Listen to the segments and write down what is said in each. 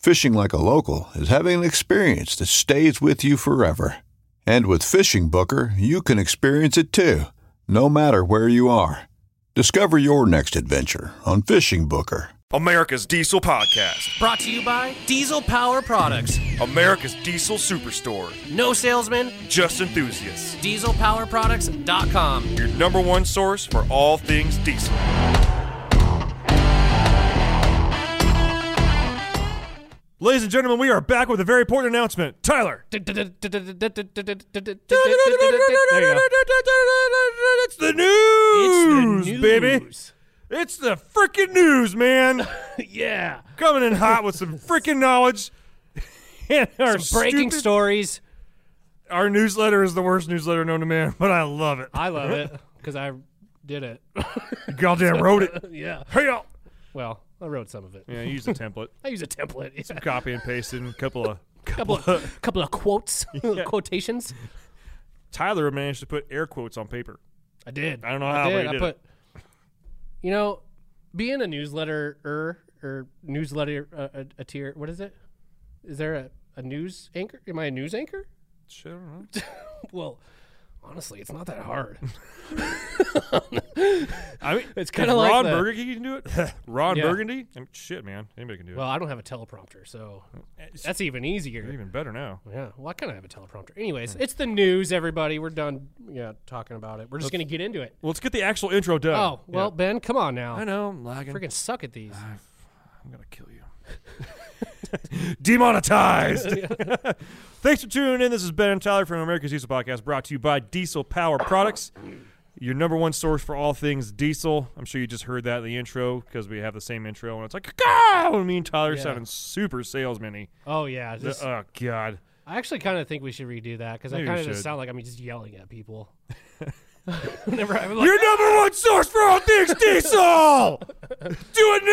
Fishing like a local is having an experience that stays with you forever. And with Fishing Booker, you can experience it too, no matter where you are. Discover your next adventure on Fishing Booker. America's Diesel Podcast. Brought to you by Diesel Power Products. America's Diesel Superstore. No salesman, Just enthusiasts. dieselpowerproducts.com. Your number one source for all things diesel. Ladies and gentlemen, we are back with a very important announcement. Tyler. There you go. It's the news, It's the baby. It's the freaking news, man. Yeah. Coming in hot with some freaking knowledge. And our Some breaking stupid- stories. Our newsletter is the worst newsletter known to man, but I love it. I love it because I did it. You goddamn wrote it. yeah. Hey, y'all. Well, I wrote some of it. Yeah, you use a template. I use a template. Yeah. Copy and paste in a couple of. couple of couple of quotes, quotations. Tyler managed to put air quotes on paper. I did. I don't know I how, did. I did put. You know, being a newsletter or newsletter uh, a, a tier. What is it? Is there a, a news anchor? Am I a news anchor? Sure. I don't know. Well, honestly, it's not that hard. I mean, It's kinda like Ron the- Burgundy can do it. Ron Yeah. Burgundy. I mean, shit, man, anybody can do it. well, I don't have a teleprompter, so uh, It's that's even easier. even better now. Yeah, well, I kind of have a teleprompter. Anyways, hmm. it's the news, everybody. We're done. Yeah, talking about it. We're just gonna get into it. Well, let's get the actual intro done. Oh well, Ben, come on now. I know I'm lagging. Freaking suck at these. I'm gonna kill you. Demonetized. Thanks for tuning in. This is Ben and Tyler from America's Diesel Podcast, brought to you by Diesel Power Products, your number one source for all things diesel. I'm sure you just heard that in the intro because we have the same intro, and it's like, "Go!" Me and Tyler Yeah. sounding super salesman-y. Oh yeah, just- oh God. I actually kind of think we should redo that because I Maybe we kind of just sound like I'm just yelling at people. Whenever I'm like, Your number one source for all things diesel. Do it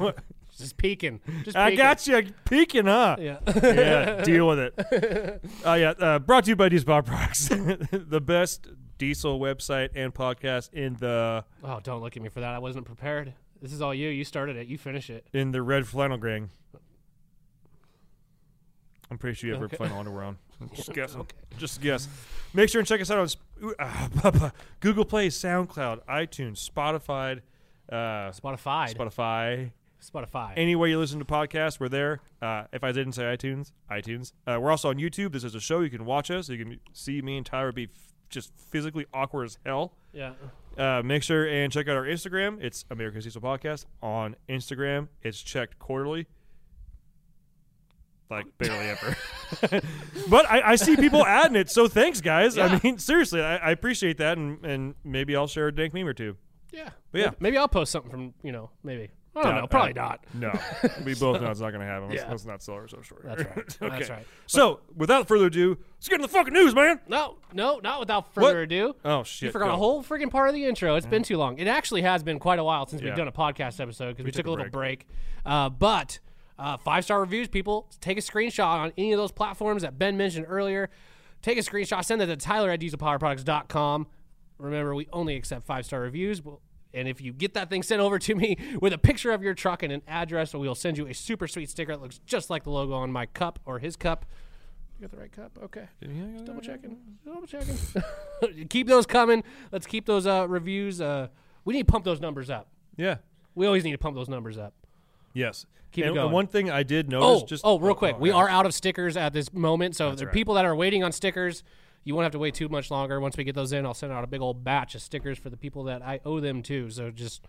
now. Just peeking. Just I peeking. got you peeking, huh? Yeah. yeah, deal with it. Uh, yeah, uh, brought to you by Diesel Power Products, the best diesel website and podcast in the oh, don't look at me for that. I wasn't prepared. This is all you. You started it. You finish it. in the red flannel gang. I'm pretty sure you have Okay. red flannel underwear on. Just guessing. Just guess. Make sure and check us out on Sp- uh, Google Play, SoundCloud, iTunes, Spotify, uh, Spotify. Spotify. Spotify. Any way you listen to podcasts, we're there. Uh, if I didn't say iTunes, iTunes. Uh, we're also on YouTube. This is a show. You can watch us. You can see me and Tyler be f- just physically awkward as hell. yeah. Uh, make sure and check out our Instagram. It's American Diesel Podcast on Instagram. It's checked quarterly. Like barely ever, but I, I see people adding it. So thanks, guys. Yeah. I mean, seriously, I, I appreciate that, and, and maybe I'll share a dank meme or two. Yeah. But yeah. Maybe I'll post something from you know maybe. I don't know. Probably not. No, we both know it's not going to happen. Let's, Yeah. let's not sell ourselves short. That's right. okay. That's right. So, without further ado, let's get into the fucking news, man. No, no, not without further What? ado. Oh shit! You forgot go. a whole freaking part of the intro. It's been too long. It actually has been quite a while since Yeah. we've done a podcast episode because we, took, a little break. Uh, but uh, five star reviews, people take a screenshot on any of those platforms that Ben mentioned earlier. Take a screenshot, send that to Tyler at dieselpowerproducts.com. Remember, we only accept five star reviews. We'll- And if you get that thing sent over to me with a picture of your truck and an address, we'll send you a super sweet sticker that looks just like the logo on my cup or his cup. You got the right cup? Okay. Double checking. Double checking. keep those coming. Let's keep those uh, reviews. Uh, we need to pump those numbers up. Yeah. We always need to pump those numbers up. Yes. Keep it and, and going. one thing I did notice Oh, just oh, real quick. we yeah. are out of stickers at this moment, so there are right. people that are waiting on stickers. You won't have to wait too much longer. Once we get those in, I'll send out a big old batch of stickers for the people that I owe them to. So just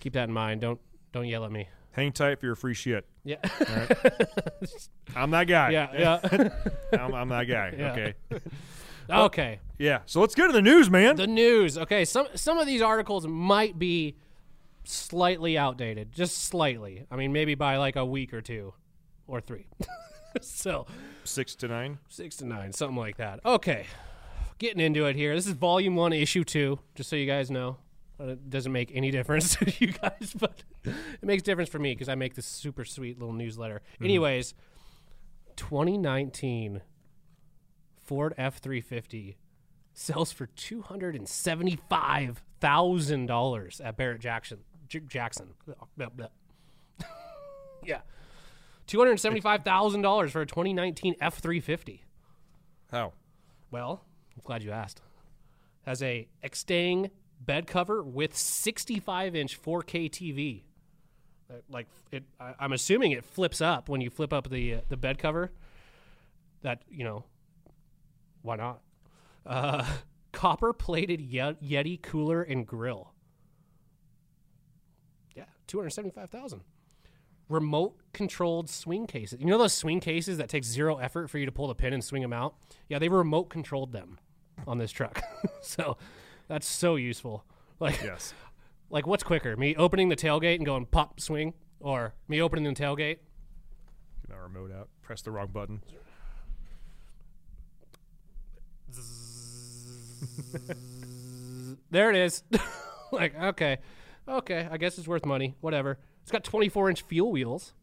keep that in mind. Don't don't yell at me. hang tight for your free shit. Yeah, I'm that guy. yeah, yeah. I'm, I'm that guy. Yeah. Okay. okay. Yeah. So let's get to the news, man. The news. Okay, some some of these articles might be slightly outdated, just slightly. I mean, maybe by like a week or two, or three. so Six to nine. six to nine, something like that. Okay, getting into it here. This is volume one, issue two. Just so you guys know, Uh, it doesn't make any difference to you guys, but it makes difference for me because I make this super sweet little newsletter. Anyways, 2019 Ford F three fifty sells for two hundred and seventy five thousand dollars at Barrett Jackson. J- Jackson. Yeah. Two hundred seventy-five thousand dollars for a 2019 F350. How? Well, I'm glad you asked. Has a Extang bed cover with 65-inch 4K TV. Like it, I, I'm assuming it flips up when you flip up the uh, the bed cover. That you know, why not? Uh, copper plated Yeti cooler and grill. Yeah, two hundred seventy-five thousand. Remote controlled swing cases. You know those swing cases that take zero effort for you to pull the pin and swing them out? Yeah, they remote controlled them on this truck. so that's so useful. Like, Yes. like what's quicker, me opening the tailgate and going pop swing, or me opening the tailgate? Get that remote out. Press the wrong button. There it is. like, okay, okay, I guess it's worth money. Whatever. It's got 24 inch fuel wheels.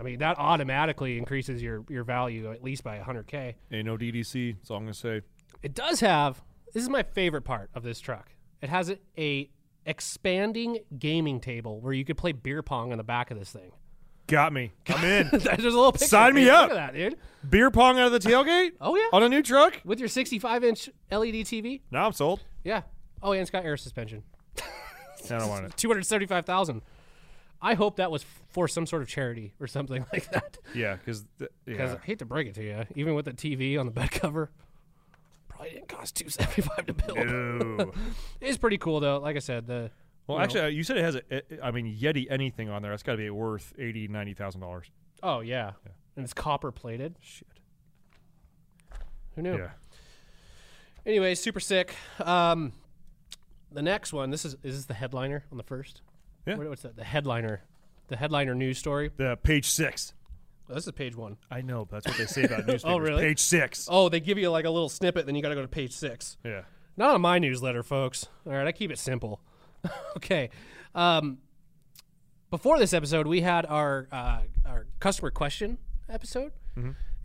I mean, that automatically increases your, your value at least by 100K. Ain't no DDC. That's all I'm gonna say. It does have, this is my favorite part of this truck. It has a, a expanding gaming table where you could play beer pong on the back of this thing. Got me. I'm in. There's a little picture. Sign me up. Look at that, dude. Beer pong out of the tailgate Oh, yeah. on a new truck. With your 65 inch LED TV. Now I'm sold. Yeah. Oh, and it's got air suspension. I don't want it. 275,000. I hope that was for some sort of charity or something like that. Yeah, because yeah. I hate to break it to you, even with the TV on the bed cover, probably didn't cost 275 to build. Ew. It's pretty cool though. Like I said, the Well, you actually, uh, you said it has a. I mean, Yeti anything on there. That's got to be worth eighty, ninety thousand dollars. oh yeah. and it's copper plated. Shit. Who knew? Yeah. Anyway, super sick. Um, the next one. This is is this the headliner on the first? Yeah. What, what's that? The headliner. The headliner news story. The page six. Oh, this is page one. I know, but that's what they say about newspapers. Oh, really? Page six. Oh, they give you like a little snippet, then you got to go to page six. Yeah. Not on my newsletter, folks. All right, I keep it simple. okay. Um, before this episode, we had our uh, our customer question episode,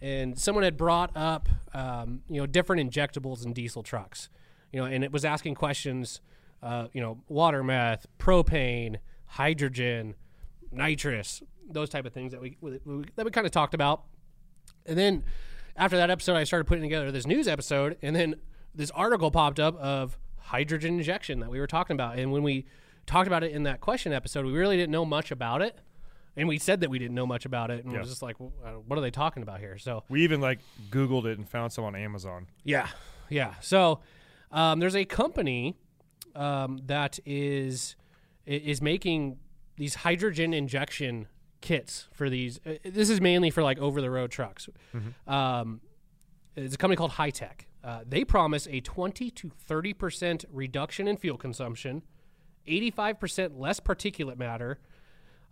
and someone had brought up um, you know different injectables in diesel trucks, you know, and it was asking questions, uh, you know, water meth, propane, hydrogen, nitrous, those type of things that we, that we kind of talked about. And then after that episode, I started putting together this news episode, and then this article popped up of hydrogen injection that we were talking about. And when we talked about it in that question episode, we really didn't know much about it. And we said that we didn't know much about it, and Yeah. was just like, well, uh, "What are they talking about here?" So We even like Googled it and found some on Amazon. yeah, yeah. So um, there's a company um, that is is making these hydrogen injection kits for these. uh, This is mainly for like over the road trucks. Um, it's a company called Hytech. Uh, they promise a 20 to 30 percent reduction in fuel consumption, 85 percent less particulate matter,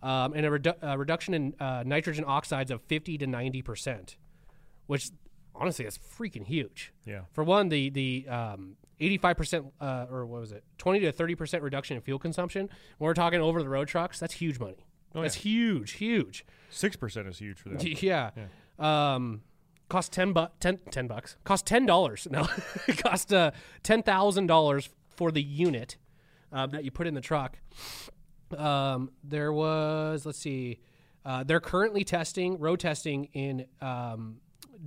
um, and a, redu- a reduction in uh, nitrogen oxides of 50 to 90 percent which honestly is freaking huge. Yeah. For one, the the um, 85% uh, or what was it, 20 to 30% reduction in fuel consumption. When we're talking over the road trucks, that's huge money. that's huge, huge. Six percent is huge for that. Yeah. Um, cost 10 bu- 10, 10 bucks cost ten dollars no it cost uh, ten thousand dollars for the unit um, that you put in the truck um, there was let's see uh, they're currently testing road testing in um,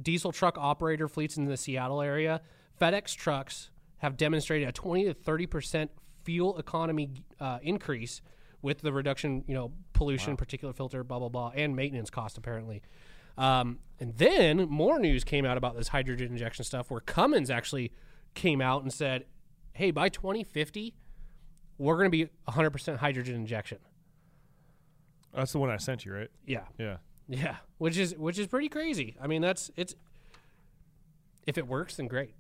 diesel truck operator fleets in the seattle area fedex trucks have demonstrated a 20 to 30 percent fuel economy uh, increase with the reduction you know pollution particulate filter blah blah blah and maintenance cost apparently um, and then more news came out about this hydrogen injection stuff where Cummins actually came out and said, hey, by 2050, we're going to be 100% hydrogen injection. That's the one I sent you, right? Yeah. Yeah. Yeah. Which is which is pretty crazy. I mean, that's it's if it works then great.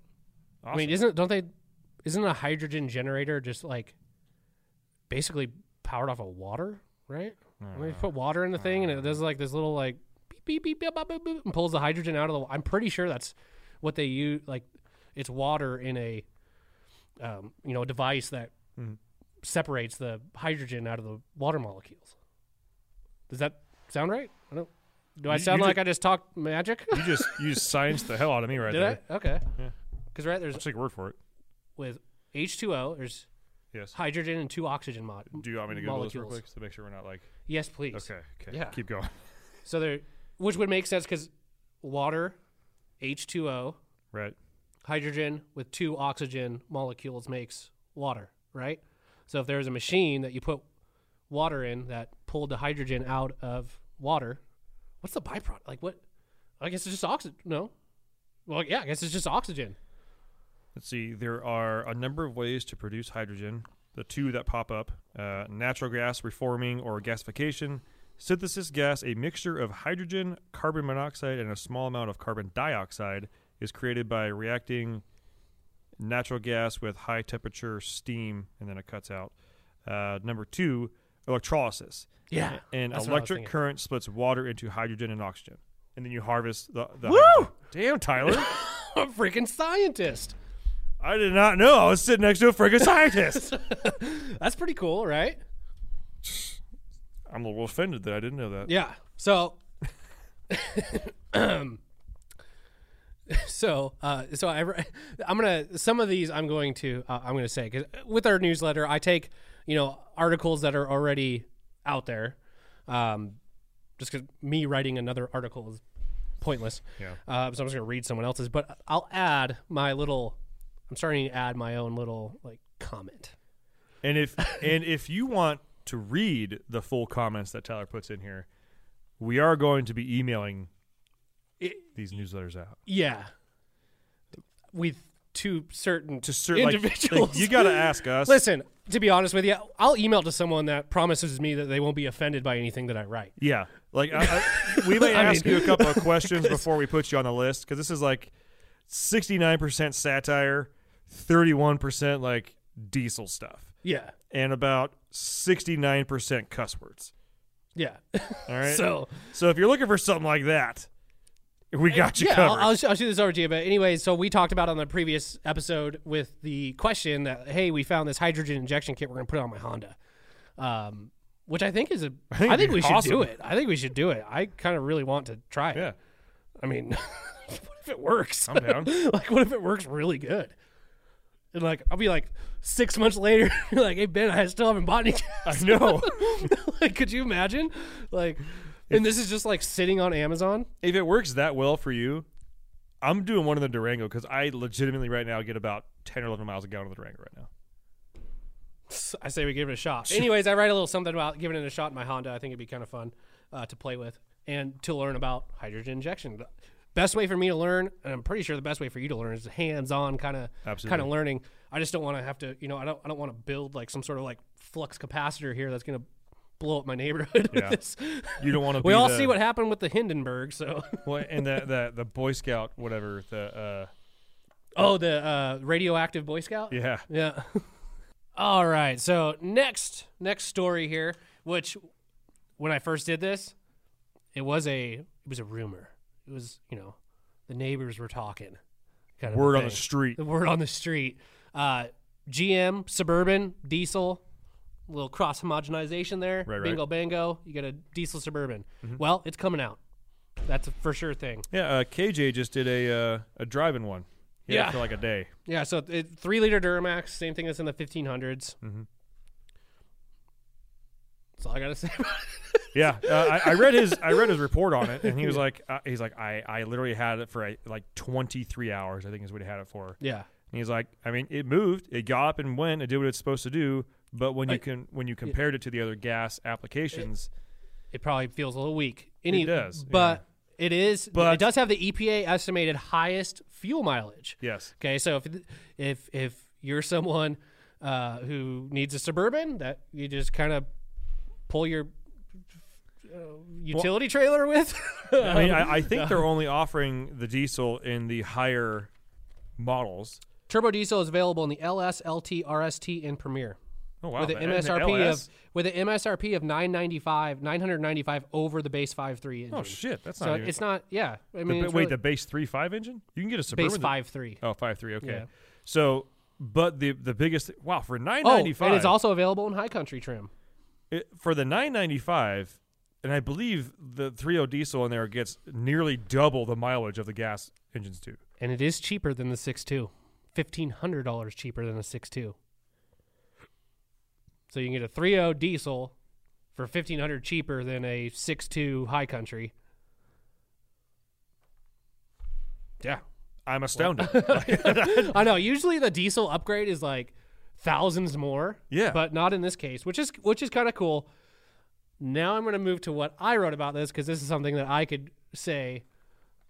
I mean, isn't don't they isn't a hydrogen generator just like basically powered off of water, right? I mean, you put water in the thing and it does like this little like beep beep beep beep, beep, beep, and pulls the hydrogen out of the. I'm pretty sure that's what they use. Like, it's water in a, um, you know, a device that separates the hydrogen out of the water molecules. Does that sound right? I don't. Do I You- sound you like I just talked magic? you just you just scienced the hell out of me right Did there. I? Okay. Yeah. Because right there's Let's take your word for it. with H2O, there's Yes. hydrogen and two oxygen mod. Do you want me to go to those real molecules. quick to make sure we're not like Yes, please. okay, okay, Yeah. keep going. So there, which would make sense because water, H2O, Right. hydrogen with two oxygen molecules makes water, right? So if there's a machine that you put water in that pulled the hydrogen out of water, what's the byproduct? Like what? I guess it's just oxygen. No. Well, yeah, I guess it's just oxygen. Let's see. There are a number of ways to produce hydrogen. The two that pop up: uh, natural gas reforming or gasification, synthesis gas. A mixture of hydrogen, carbon monoxide, and a small amount of carbon dioxide is created by reacting natural gas with high temperature steam, and then it cuts out. Uh, number two, electrolysis. Yeah, An that's what I was electric current splits water into hydrogen and oxygen, and then you harvest the. the Woo! hydrogen. Damn, Tyler. I'm a freaking scientist. I did not know I was sitting next to a friggin' scientist. That's pretty cool, right? I'm a little offended that I didn't know that. Yeah. So, so, uh, so I, I'm gonna some of these I'm going to uh, I'm gonna say because with our newsletter I take you know articles that are already out there, um, just because me writing another article is pointless. Yeah. Uh, so I'm just gonna read someone else's, but I'll add my little. I'm starting to add my own little like comment. And if and if you want to read the full comments that Tyler puts in here, we are going to be emailing these newsletters out Yeah. With to certain to certain individuals. like, you got to ask us. Listen, to be honest with you, I'll email to someone that promises me that they won't be offended by anything that I write. Yeah, like I, I, we may ask mean- you a couple of questions before we put you on the list because this is like sixty nine percent satire, thirty one percent like diesel stuff, Yeah. and about sixty nine percent cuss words. Yeah. All right. so, So if you're looking for something like that, we got you yeah, covered. I'll, I'll, sh- I'll shoot this over to you. But anyway, so we talked about on the previous episode with the question that, hey, we found this hydrogen injection kit. We're going to put it on my Honda. Um, which I think is a. I think think, it'd we should do it. I think we should do it. I kind of really want to try it. yeah, I mean, what if it works? I'm down. like, what if it works really good? And like, I'll be like six months later, like, hey Ben, I still haven't bought any. I know. like, could you imagine? Like, and this is just like sitting on Amazon. if it works that well for you, I'm doing one of the Durango because I legitimately right now get about ten or eleven miles a gallon of the Durango right now. I say we give it a shot. Anyways, I write a little something about giving it a shot in my Honda. I think it'd be kind of fun uh, to play with and to learn about hydrogen injection. Best way for me to learn, and I'm pretty sure the best way for you to learn, is hands-on kind of kind of learning. I just don't want to have to, you know, I don't I don't want to build like some sort of like flux capacitor here that's gonna blow up my neighborhood. Yeah. You don't want to. we all the, see what happened with the Hindenburg. So, Well, and the, the the Boy Scout whatever the uh oh, the uh, radioactive Boy Scout. yeah Yeah. All right. So next next story here, which when I first did this, it was a it was a rumor. It was you know the neighbors were talking. Kind of word on the street. The word on the street. Uh, GM suburban diesel, little cross homogenization there. Right, right. Bingo bango. You got a diesel suburban. Mm-hmm. Well, it's coming out. That's a for sure thing. Yeah, uh, KJ just did a uh, a driving one. He Yeah. for like a day. Yeah, so it, three liter Duramax, same thing as in the 1500s. Mhm. That's all I gotta say. Yeah, uh, I, I read his I read his report on it, and he was like, uh, he's like, I, I literally had it for a, like 23 hours. I think is what he had it for. yeah, And he's like, I mean, it moved, it got up and went, it did what it's supposed to do. But when you can when you compared it to the other gas applications, it probably feels a little weak. Any, does, but it is. But- it does have the EPA estimated highest fuel mileage. yes, Okay, so if if if you're someone uh, who needs a suburban that you just kind of pull your uh, utility trailer with, I mean, I, I think they're only offering the diesel in the higher models. turbo diesel is available in the LS, LT, RST, and Premier. Oh wow, with an the MSRP of with an MSRP of 995 995 over the base 5.3 engine. oh shit, that's so not even. it's not yeah. I the, mean ba- wait, really the base three five engine? You can get a suburban. base that- 5.3. Oh, five three. Okay. Yeah. So, but the the biggest wow for nine Oh, ninety five. and it's also available in high country trim. It, for the 995 and i believe the 3.0 diesel in there gets nearly double the mileage of the gas engines do And it is cheaper than the 6.2. $1,500 cheaper than the 6.2. So you can get a 3.0 diesel for 1500 cheaper than a 6.2 high country. Yeah. i'm astounded I know. Usually the diesel upgrade is like thousands more. Yeah. But not in this case, which is which is kind of cool. Now I'm going to move to what I wrote about this because this is something that I could say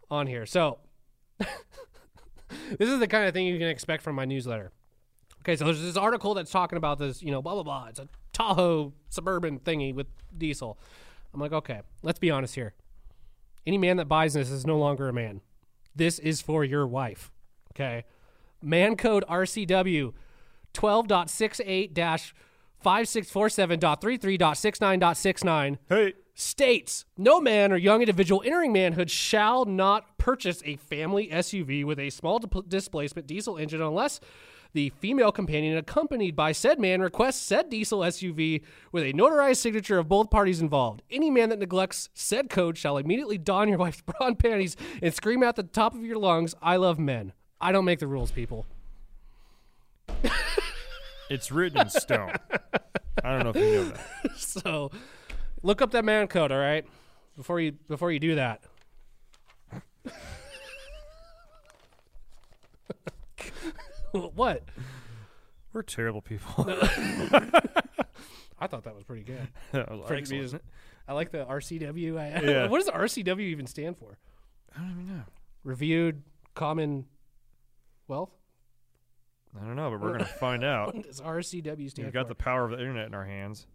on here. So this is the kind of thing you can expect from my newsletter. Okay, so there's this article that's talking about this, you know, blah blah blah. It's a Tahoe suburban thingy with diesel. I'm like, okay, let's be honest here. Any man that buys this is no longer a man. This is for your wife. Okay. Man code RCW 12.68 5647.33.69.69 hey states no man or young individual entering manhood shall not purchase a family SUV with a small dip- displacement diesel engine unless the female companion accompanied by said man requests said diesel SUV with a notarized signature of both parties involved. Any man that neglects said code shall immediately don your wife's bra and panties and scream at the top of your lungs, I love men. I don't make the rules, people. it's written in stone i don't know if you know that So look up that man code, all right? Before you before you do that. what? we're terrible people I thought that was pretty good. That was For it to be excellent. just- I like the RCW. I, Yeah. what does RCW even stand for? i don't even know Reviewed Common Wealth. I don't know but we're gonna find out What does RCW stand we've got for? the power of the internet in our hands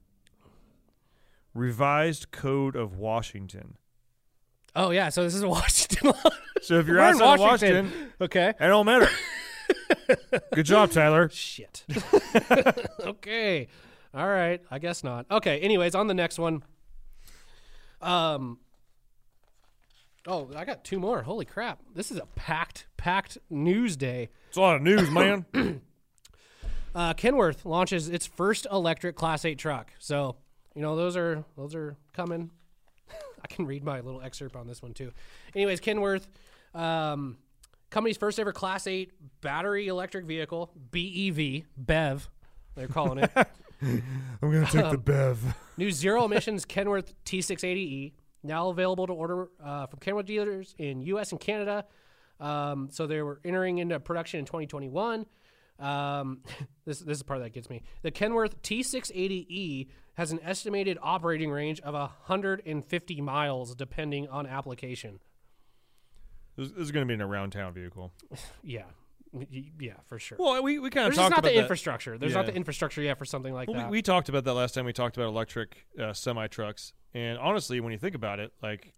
revised code of washington oh yeah, so this is Washington. law. so if you're We're in outside of Washington. washington okay. it don't matter good job tyler Shit. okay. All right. I guess not. Okay. Anyways, on the next one. Um. Oh, I got two more. Holy crap! This is a packed, packed news day. it's a lot of news man Uh, Kenworth launches its first electric Class 8 truck. So, you know, those are those are coming. I can read my little excerpt on this one too. Anyways, Kenworth, um, company's first ever Class 8 battery electric vehicle, BEV, BEV, they're calling it. i'm gonna take the bev New zero emissions Kenworth T680E now available to order uh, from Kenworth dealers in U.S. and Canada. Um, so they were entering into production in 2021. Um, this this is the part that gets me. The Kenworth T680E has an estimated operating range of 150 miles, depending on application. This, this is going to be an around town vehicle. Yeah, yeah, for sure. Well, we, we kind of There's just talked not about the that. infrastructure. There's not Yeah. the infrastructure yet for something like Well, that. we, we talked about that last time we talked about electric uh, semi trucks. And honestly, when you think about it, like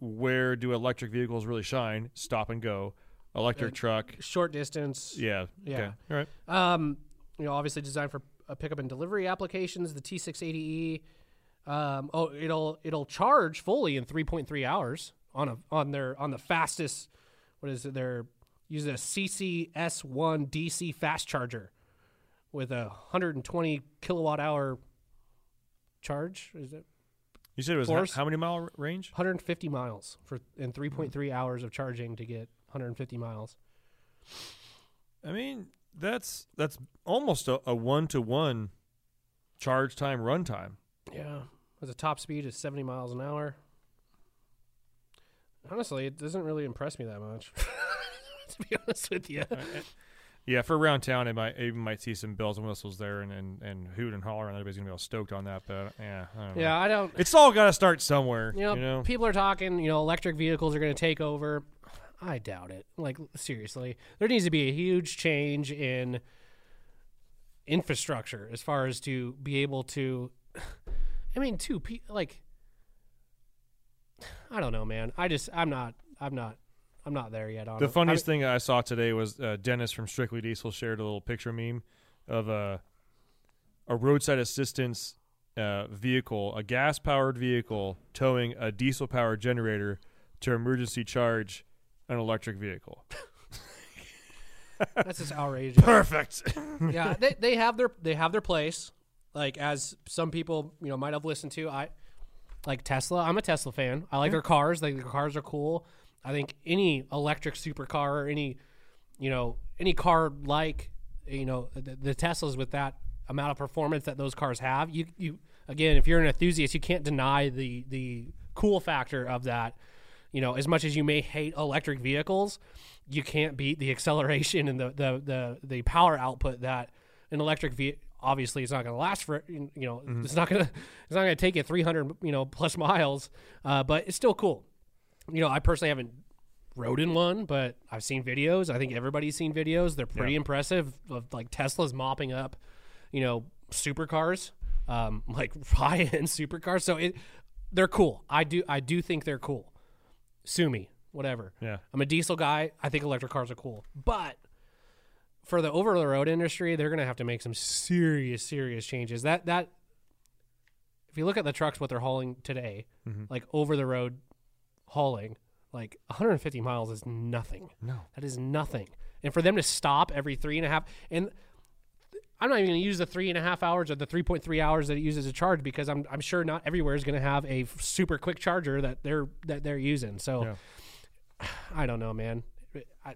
where do electric vehicles really shine? Stop and go. Electric truck. Short distance. Yeah. Yeah. Okay. All right. Um, you know, obviously designed for uh, pickup and delivery applications. The T680E. Um, oh, it'll it'll charge fully in 3.3 hours on a on their on the fastest. What is it? They're using a CCS1 DC fast charger with a 120 kilowatt hour charge. Is it? You said it was how, Force? how many mile range? 150 miles for in 3.3 hours of charging to get 150 miles. I mean, that's that's almost a, one to one charge time run time. Yeah, a top speed is 70 miles an hour. Honestly, it doesn't really impress me that much. to be honest with you. Uh, uh, yeah, for around town, it might even might see some bells and whistles there, and and, and hoot and holler, and everybody's gonna be all stoked on that. But yeah, I don't know. Yeah, I don't. it's all got to start somewhere. You know, you know? people are talking. You know, electric vehicles are going to take over. I doubt it. Like seriously, there needs to be a huge change in infrastructure as far as to be able to. I mean, two pe- like. I don't know, man. I just I'm not I'm not I'm not there yet. On The funniest I, thing I saw today was uh, Dennis from Strictly Diesel shared a little picture meme of a a roadside assistance uh, vehicle, a gas powered vehicle towing a diesel powered generator to emergency charge an electric vehicle. that's just outrageous. Perfect. yeah, they they have their they have their place. Like as some people you know might have listened to, I like Tesla. I'm a Tesla fan. I like their cars. Like their cars are cool. I think any electric supercar or any you know any car like you know the, the Teslas with that amount of performance that those cars have, you you again if you're an enthusiast, you can't deny the the cool factor of that. You know, as much as you may hate electric vehicles, you can't beat the acceleration and the the the, the power output that an electric vehicle. Obviously, it's not going to last for you know. It's not going to it's not going to take you 300 you know plus miles, uh, but it's still cool. You know, I personally haven't rode in one, but I've seen videos. I think everybody's seen videos. They're pretty Yeah. impressive of like Tesla's mopping up, you know, supercars, um, like high end supercars. So it they're cool. I do I do think they're cool. Sue me, whatever. yeah. I'm a diesel guy. I think electric cars are cool. But for the over the road industry, they're going to have to make some serious, serious changes. That that if you look at the trucks, what they're hauling today, like over the road hauling, like 150 miles is nothing. No. That is nothing. And for them to stop every three and a half, and I'm not even going to use the three and a half hours or the 3.3 hours that it uses to charge because I'm, I'm sure not everywhere is going to have a super quick charger that they're that they're using. So Yeah. I don't know, man. I,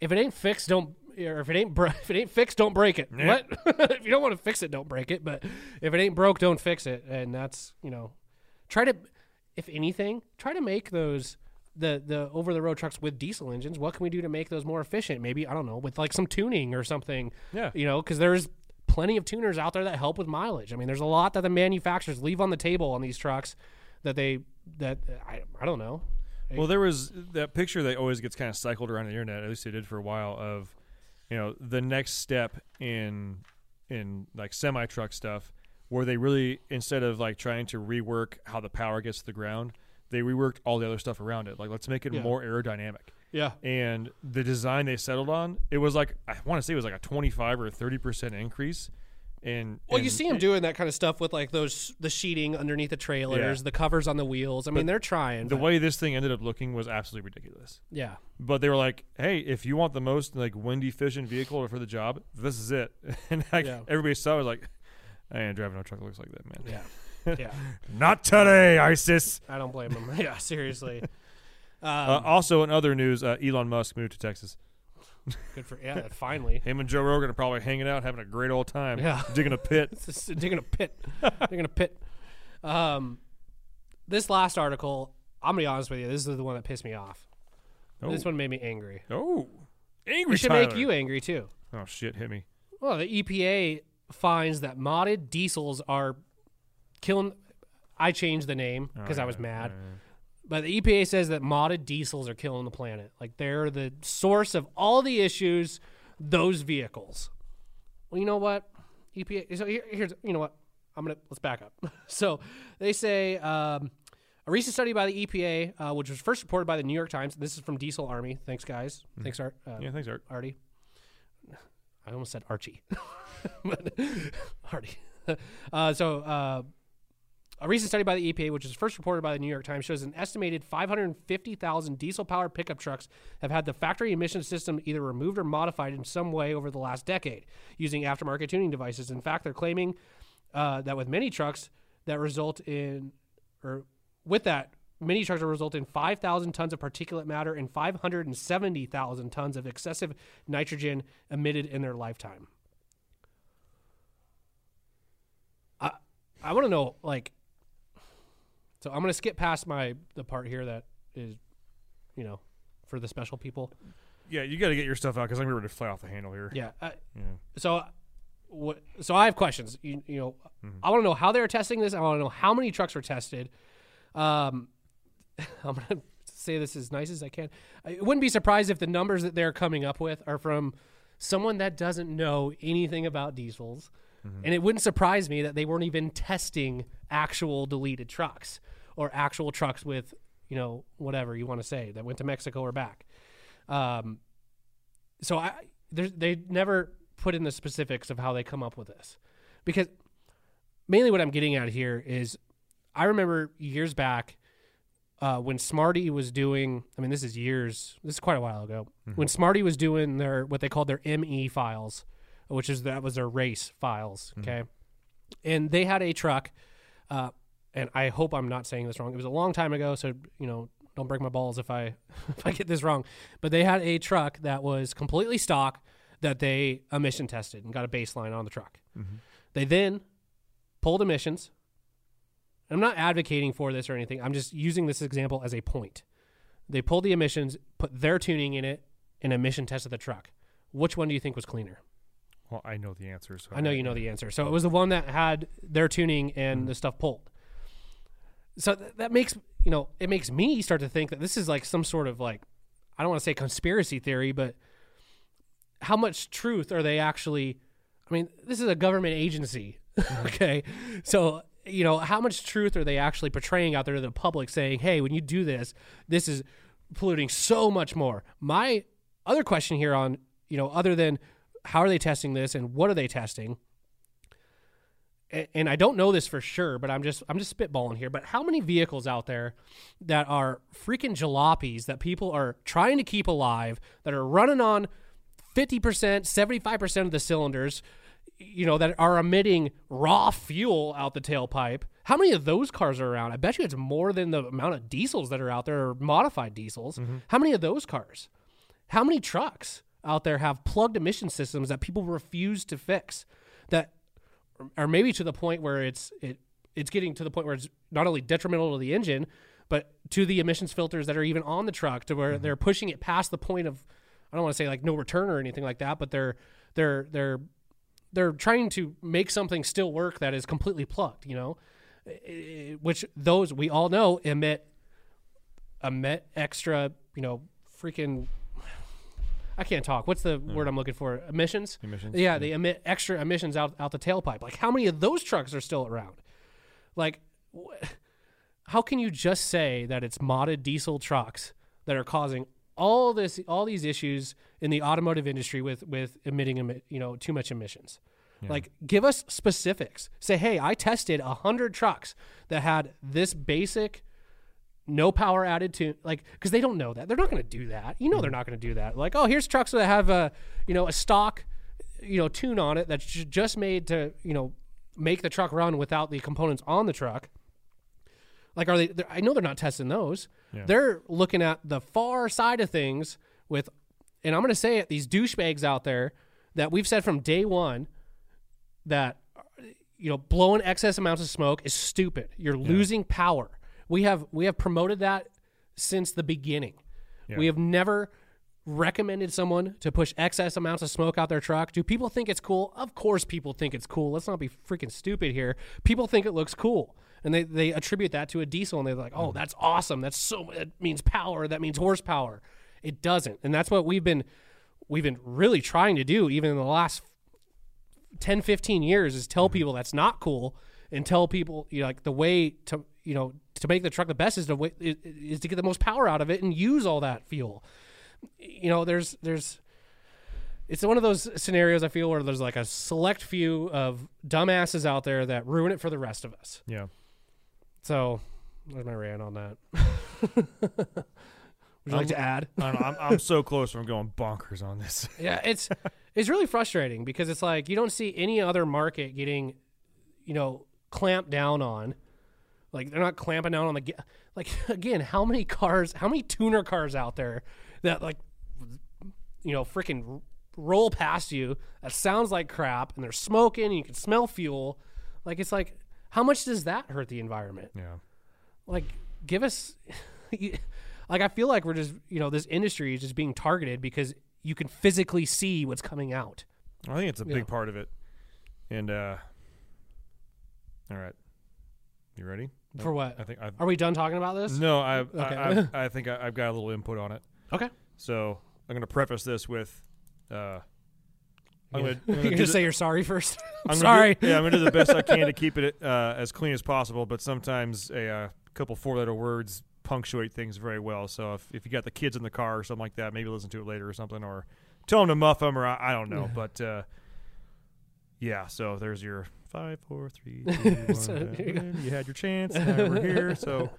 if it ain't fixed, don't. Or if it ain't bro- if it ain't fixed, don't break it. Yeah. What? if you don't want to fix it, don't break it. But if it ain't broke, don't fix it. And that's you know, try to, if anything, try to make those the the over the road trucks with diesel engines. What can we do to make those more efficient? Maybe I don't know with like some tuning or something. Yeah. You know, because there's plenty of tuners out there that help with mileage. I mean, there's a lot that the manufacturers leave on the table on these trucks that they that I I don't know. Well, there was that picture that always gets kind of cycled around the internet. At least it did for a while. Of you know the next step in in like semi truck stuff, where they really instead of like trying to rework how the power gets to the ground, they reworked all the other stuff around it. Like let's make it Yeah. more aerodynamic. Yeah. And the design they settled on, it was like I want to say it was like a twenty five or thirty percent increase. In Well, you see them doing that kind of stuff with like those the sheeting underneath the trailers, Yeah. the covers on the wheels. I mean, they're trying. the but- way this thing ended up looking was absolutely ridiculous. yeah, But they were like, "Hey, if you want the most like windy efficient vehicle for the job, this is it." And like Yeah. everybody saw, it was like, "I ain't driving no truck that looks like that, man." yeah, yeah. Not today, ISIS. I don't blame him. yeah, seriously. Um, uh, also, in other news, uh, Elon Musk moved to Texas. good for yeah. Finally, Him and Joe Rogan are probably hanging out, having a great old time, Yeah. digging a pit. Digging a pit. digging a pit. Um, this last article, I'm gonna be honest with you. This is the one that pissed me off. Oh, This one made me angry. oh, angry. It should Tyler. make you angry too. Oh shit, hit me. Well, the EPA finds that modded diesels are killing. I changed the name because I was mad. But the EPA says that modded diesels are killing the planet. Like they're the source of all the issues. Those vehicles. Well, you know what? EPA. So here, here's you know what? I'm gonna let's back up. so they say um, a recent study by the EPA, uh, which was first reported by the New York Times. This is from Diesel Army. Thanks, guys. Thanks, Art. Uh, Yeah, thanks, Art. Artie. I almost said Archie. But- Artie. Uh, so, uh, a recent study by the EPA, which was first reported by the New York Times, shows an estimated 550,000 diesel powered pickup trucks have had the factory emission system either removed or modified in some way over the last decade using aftermarket tuning devices. In fact, they're claiming uh, that with many trucks, that result in, or with that, mini trucks will result in 5,000 tons of particulate matter and 570,000 tons of excessive nitrogen emitted in their lifetime. I I want to know like so I'm going to skip past my the part here that is you know for the special people. Yeah, you got to get your stuff out because I'm ready to fly off the handle here. Yeah. I, Yeah. so what so I have questions. You, you know, I want to know how they're testing this. I want to know how many trucks were tested. Um I'm going to say this as nice as I can. I wouldn't be surprised if the numbers that they're coming up with are from someone that doesn't know anything about diesels. And it wouldn't surprise me that they weren't even testing actual deleted trucks or actual trucks with, you know, whatever you want to say that went to Mexico or back. Um, so I there's, they never put in the specifics of how they come up with this because mainly what I'm getting at here is I remember years back uh, when Smarty was doing I mean this is years this is quite a while ago. When Smarty was doing their what they called their ME files which is that was their race files okay? And they had a truck uh, and I hope I'm not saying this wrong. It was a long time ago so you know don't break my balls if I if I get this wrong. But they had a truck that was completely stock that they emission tested and got a baseline on the truck. They then pulled emissions. I'm not advocating for this or anything. I'm just using this example as a point. They pulled the emissions, put their tuning in it, and emission tested the truck. Which one do you think was cleaner? Well, I know the answer. So I know you know the answer. So it was the one that had their tuning and mm. the stuff pulled. So th- that makes you know it makes me start to think that this is like some sort of like I don't want to say conspiracy theory, but how much truth are they actually? I mean, this is a government agency, mm-hmm. okay? So you know how much truth are they actually portraying out there to the public, saying, "Hey, when you do this, this is polluting so much more." My other question here on you know other than how are they testing this and what are they testing and I don't know this for sure, but I'm just I'm just spitballing here. But how many vehicles out there that are freaking jalopies that people are trying to keep alive that are running on 50%, 75% of the cylinders, you know, that are emitting raw fuel out the tailpipe? How many of those cars are around? I bet you it's more than the amount of diesels that are out there or modified diesels. Mm-hmm. How many of those cars? How many trucks out there have plugged emission systems that people refuse to fix? That or maybe to the point where it's it it's getting to the point where it's not only detrimental to the engine, but to the emissions filters that are even on the truck, to where mm-hmm. they're pushing it past the point of I don't want to say like no return or anything like that, but they're they're they're they're trying to make something still work that is completely plugged, you know, which those we all know emit emit extra, you know, freaking. I can't talk. What's the word I'm looking for? Emissions. Emissions, Yeah, they emit extra emissions out out the tailpipe. Like, how many of those trucks are still around? Like, wh- how can you just say that it's modded diesel trucks that are causing all this, all these issues in the automotive industry with with emitting, you know, too much emissions? Like, give us specifics. Say, hey, I tested a hundred trucks that had this basic no power added to like because they don't know that. They're not going to do that. You know they're mm. not going to do that. Like oh here's trucks that have a you know a stock you know tune on it that's just made to you know make the truck run without the components on the truck. Like are they i know they're not testing those they're looking at the far side of things with and i'm going to say it these douchebags out there that we've said from day one that you know blowing excess amounts of smoke is stupid. You're losing power. We have we have promoted that since the beginning. We have never recommended someone to push excess amounts of smoke out their truck. Do people think it's cool? Of course people think it's cool. Let's not be freaking stupid here. People think it looks cool and they, they attribute that to a diesel and they're like oh that's awesome. That's so that means power. That means horsepower. It doesn't. And that's what we've been we've been really trying to do even in the last 10 15 years is tell people that's not cool and tell people you know like the way to you know to make the truck the best is to is to get the most power out of it and use all that fuel. You know there's there's it's one of those scenarios i feel where there's like a select few of dumbasses out there that ruin it for the rest of us. Yeah. So there's my rant on that would you like to add I don't know, I'm, I'm so close from going bonkers on this. yeah, it's it's really frustrating because it's like you don't see any other market getting, you know, clamped down on. Like they're not clamping down on the like again. How many cars? How many tuner cars out there that like you know freaking roll past you that sounds like crap and they're smoking and you can smell fuel. Like it's like how much does that hurt the environment? Yeah. like give us like i feel like we're just you know this industry is just being targeted because you can physically see what's coming out I think it's a Yeah. big part of it. And uh all right. You ready? for what I think I are we done talking about this No, I Okay. I, I, I think I, I've got a little input on it. okay So I'm going to preface this with, uh, I'm going you're to gonna say you're sorry first i'm, I'm sorry do, yeah, I'm to do the best I can to keep it uh, as clean as possible. But sometimes a uh, couple four-letter words punctuate things very well. So if, if you got the kids in the car or something like that, maybe listen to it later or something, or tell them to muff them, or I, I don't know. But uh, yeah, so there's your five, four, three, two, one. So, you you had your chance. Now we're here. So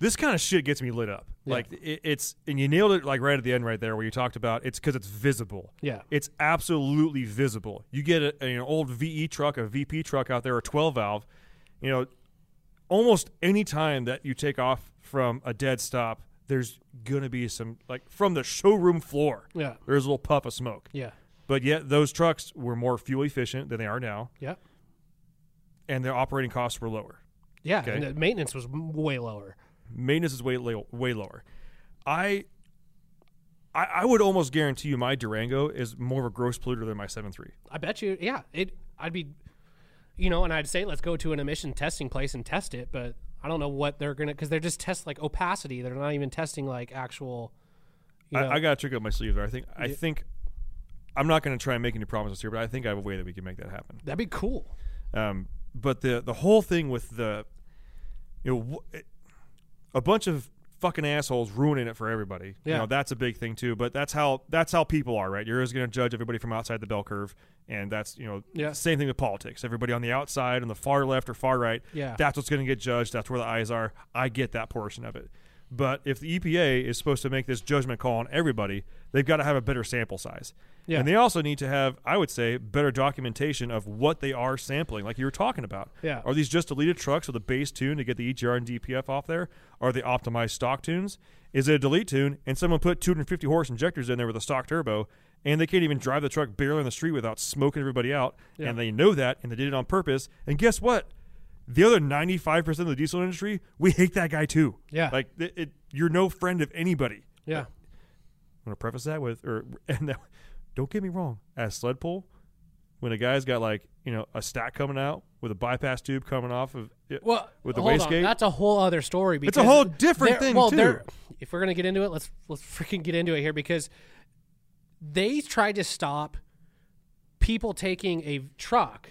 this kind of shit gets me lit up. Yeah. Like it, it's and you nailed it like right at the end right there where you talked about it's because it's visible. yeah It's absolutely visible. You get a, an old VE truck, a VP truck out there, a 12 valve. You know, almost any time that you take off from a dead stop, there's gonna be some like from the showroom floor. yeah There's a little puff of smoke. yeah But yet those trucks were more fuel efficient than they are now, yeah and their operating costs were lower. yeah Okay. and the maintenance was way lower Maintenance is way way lower. I, I I would almost guarantee you my Durango is more of a gross polluter than my 7.3. i bet you yeah it i'd be you know and i'd say let's go to an emission testing place and test it but i don't know what they're gonna because they're just test like opacity they're not even testing like actual you know, I, I got a trick up my sleeve there. I think I think I'm not going to try and make any promises here, but I think I have a way that we can make that happen. that'd be cool Um, but the the whole thing with the you know wh- it- a bunch of fucking assholes ruining it for everybody. You know, that's a big thing too. But that's how that's how people are, right? You're always going to judge everybody from outside the bell curve, and that's you know Yeah. same thing with politics. Everybody on the outside, on the far left or far right, Yeah. that's what's going to get judged. That's where the eyes are. I get that portion of it. But if the EPA is supposed to make this judgment call on everybody, they've got to have a better sample size. Yeah. And they also need to have, I would say, better documentation of what they are sampling, like you were talking about. Yeah. Are these just deleted trucks with a base tune to get the EGR and DPF off there? Are they optimized stock tunes? Is it a delete tune and someone put 250 horse injectors in there with a stock turbo and they can't even drive the truck barely on the street without smoking everybody out? Yeah. And they know that and they did it on purpose. And guess what? The other 95% of the diesel industry, we hate that guy too. Yeah. Like, it, it, you're no friend of anybody. yeah I'm gonna preface that with, or and that, don't get me wrong, as sled pull, when a guy's got like you know a stack coming out with a bypass tube coming off of it, Well, with the wastegate. That's a whole other story. Because It's a whole different thing, well, too. If we're gonna get into it, let's let's freaking get into it here because they tried to stop people taking a truck.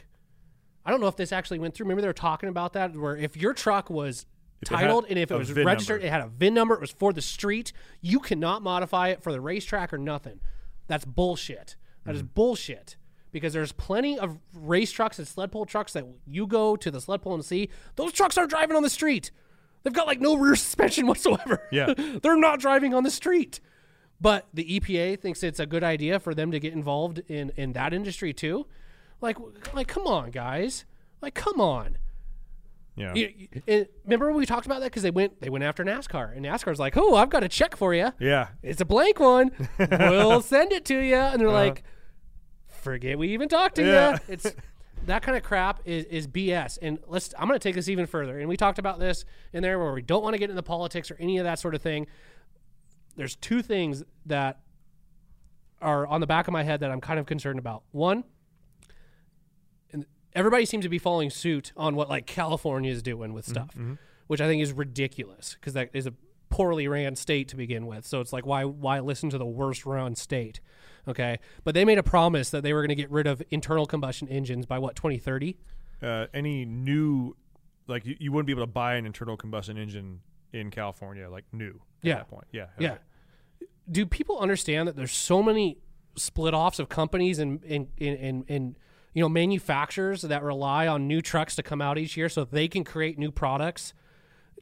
I don't know if this actually went through. Remember they were talking about that, where if your truck was If titled and if it was VIN registered, number. it had a VIN number, it was for the street. You cannot modify it for the racetrack or nothing. That's bullshit. That is Mm-hmm. bullshit. Because there's plenty of race trucks and sled pull trucks that you go to the sled pull and see. Those trucks aren't driving on the street. They've got like no rear suspension whatsoever. Yeah. They're not driving on the street. But the EPA thinks it's a good idea for them to get involved in in that industry too. Like like come on guys. Like come on. yeah, You- you- remember when we talked about that because they went they went after NASCAR and NASCAR's like, oh, I've got a check for you. yeah, It's a blank one. we'll send it to you, and they're Uh-huh. like, forget we even talked to Yeah. you. It's that kind of crap is is BS. And let's I'm going to take this even further. And we talked about this in there where we don't want to get into politics or any of that sort of thing. There's two things that are on the back of my head that I'm kind of concerned about. One, everybody seems to be following suit on what like California is doing with stuff, which I think is ridiculous because that is a poorly ran state to begin with. So it's like why why listen to the worst run state? Okay, but they made a promise that they were going to get rid of internal combustion engines by what 2030. uh, any new, like you, you wouldn't be able to buy an internal combustion engine in California, like new. At Yeah. that point, yeah, Yeah. Do people understand that there's so many split offs of companies and and, and, and, and you know manufacturers that rely on new trucks to come out each year so they can create new products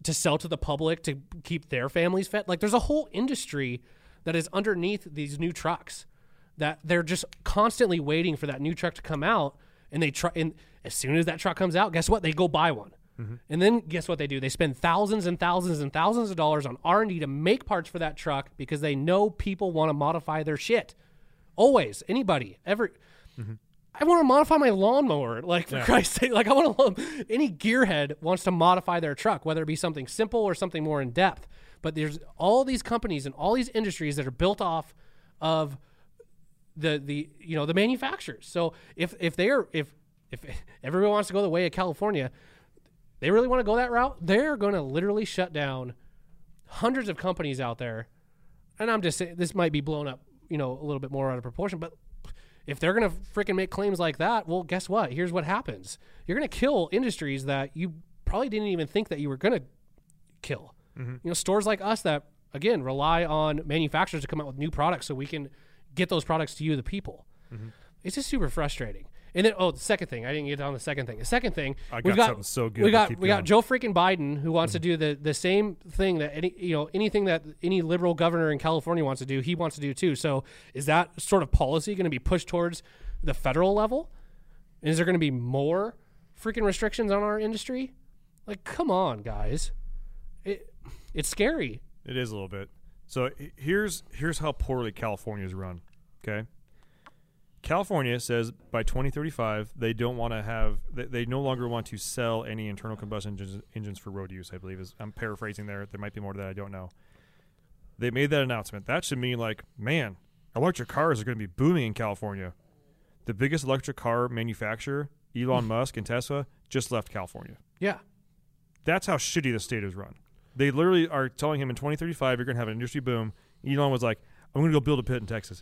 to sell to the public to keep their families fed? Like there's a whole industry that is underneath these new trucks that they're just constantly waiting for that new truck to come out and they try. And as soon as that truck comes out, guess what? They go buy one. Mm-hmm. And then guess what they do? They spend thousands and thousands and thousands of dollars on R and D to make parts for that truck because they know people want to modify their shit. Always, anybody, ever. Mm-hmm. I want to modify my lawnmower. Like for Christ's sake, like I want to. Any gearhead wants to modify their truck, whether it be something simple or something more in depth. But there's all these companies and all these industries that are built off of the the you know the manufacturers. So if if they're if if everyone wants to go the way of California, they really want to go that route. They're going to literally shut down hundreds of companies out there. And I'm just saying this might be blown up, you know, a little bit more out of proportion, but if they're going to freaking make claims like that, well, guess what? Here's what happens. You're going to kill industries that you probably didn't even think that you were going to kill. Mm-hmm. You know, stores like us that again rely on manufacturers to come out with new products so we can get those products to you, the people. Mm-hmm. It's just super frustrating. And then, oh, the second thing, I didn't get on the second thing. The second thing, I we've got got something so good, We got we got. Joe freaking Biden who wants to mm. do the the same thing that any you know anything that any liberal governor in California wants to do, he wants to do too. So is that sort of policy going to be pushed towards the federal level? Is there going to be more freaking restrictions on our industry? Like, come on, guys. It it's scary. It is a little bit. So here's here's how poorly California is run. Okay. California says by 2035 they don't want to have they, they no longer want to sell any internal combustion engines, engines for road use. I believe is I'm paraphrasing there. There might be more to that I don't know. They made that announcement. That should mean like, man, electric cars are going to be booming in California. The biggest electric car manufacturer, Elon Musk and Tesla, just left California. Yeah. That's how shitty the state is run. They literally are telling him in 2035 you're going to have an industry boom. Elon was like, I'm going to go build a pit in Texas.